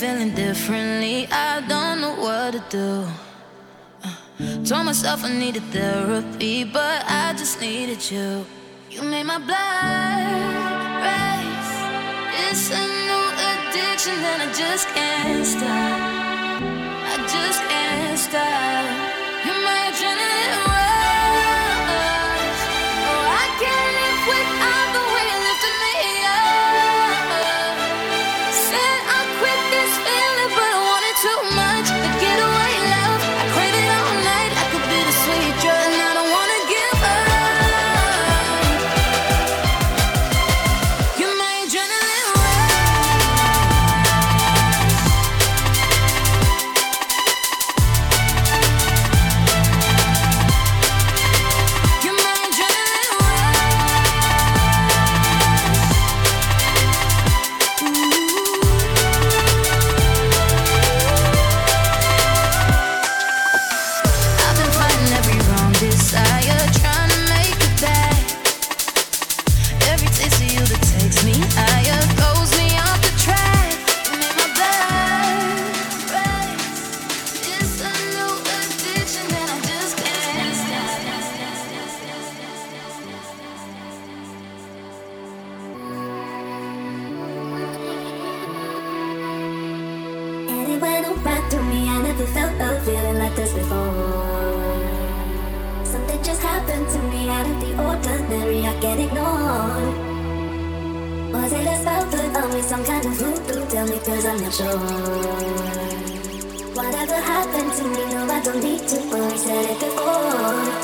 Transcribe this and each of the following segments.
feeling differently. I don't know what to do. Uh, told myself I needed therapy, but I just needed you. You made my blood race. It's a new addiction that I just can't stop. I just can't. out of the ordinary, I get ignored. Was it a spell put on me, some kind of voodoo? Tell me, cause I'm not sure. Whatever happened to me, no, I don't need to worry, said it before.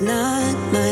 not my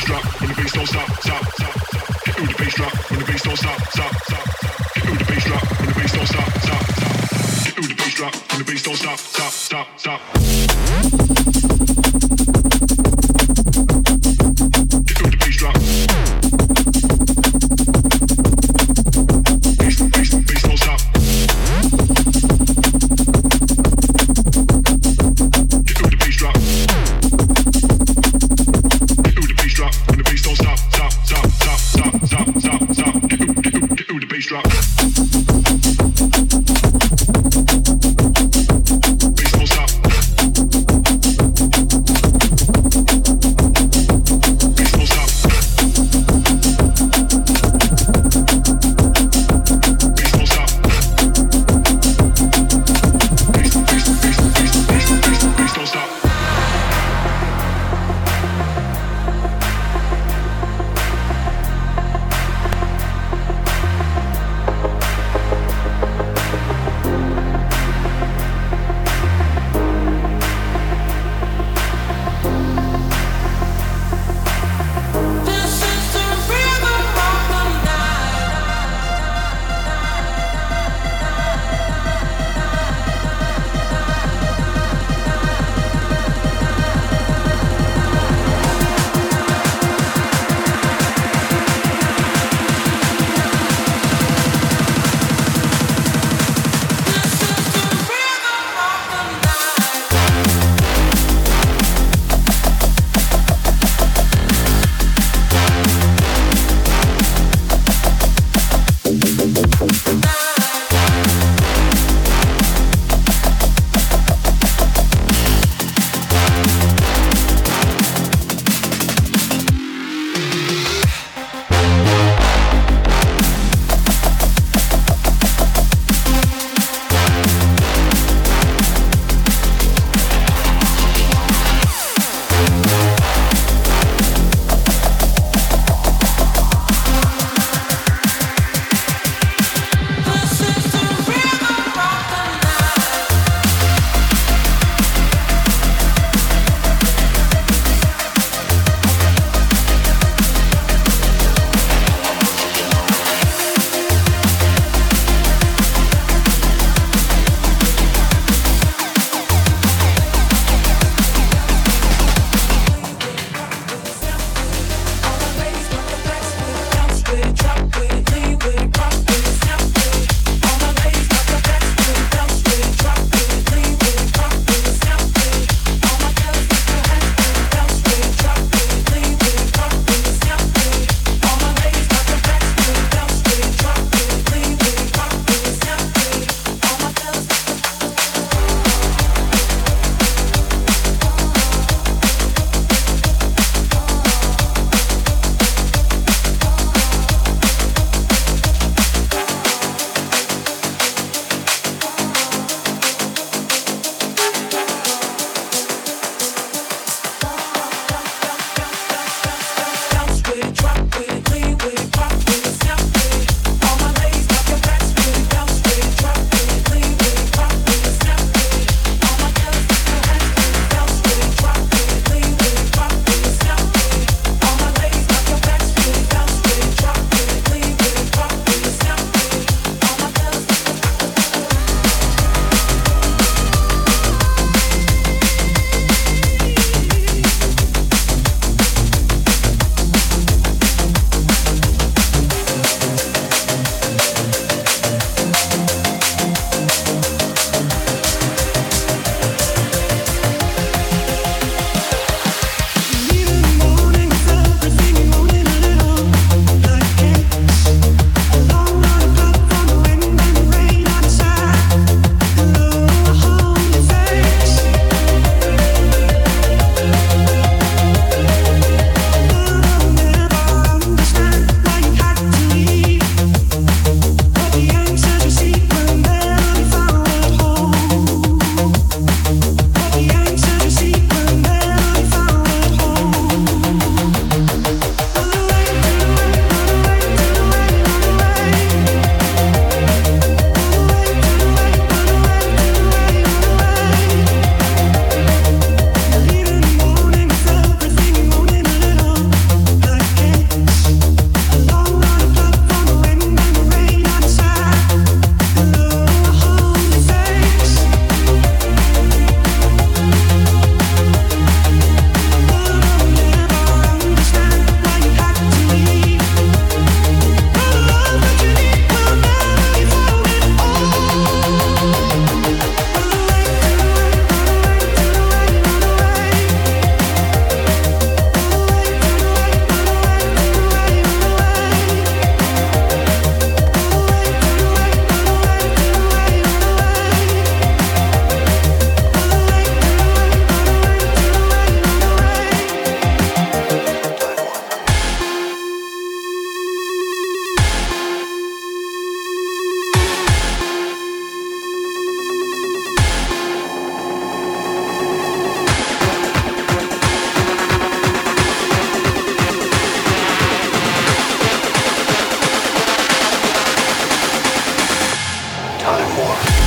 bass drop, when the bass don't stop, stop, stop. Hit me with the bass drop, when the bass don't stop, stop, stop. Hit me with the bass drop, when the bass don't stop, stop, stop. Hit me with the bass drop, when the bass don't stop, stop, stop, stop. Oh, not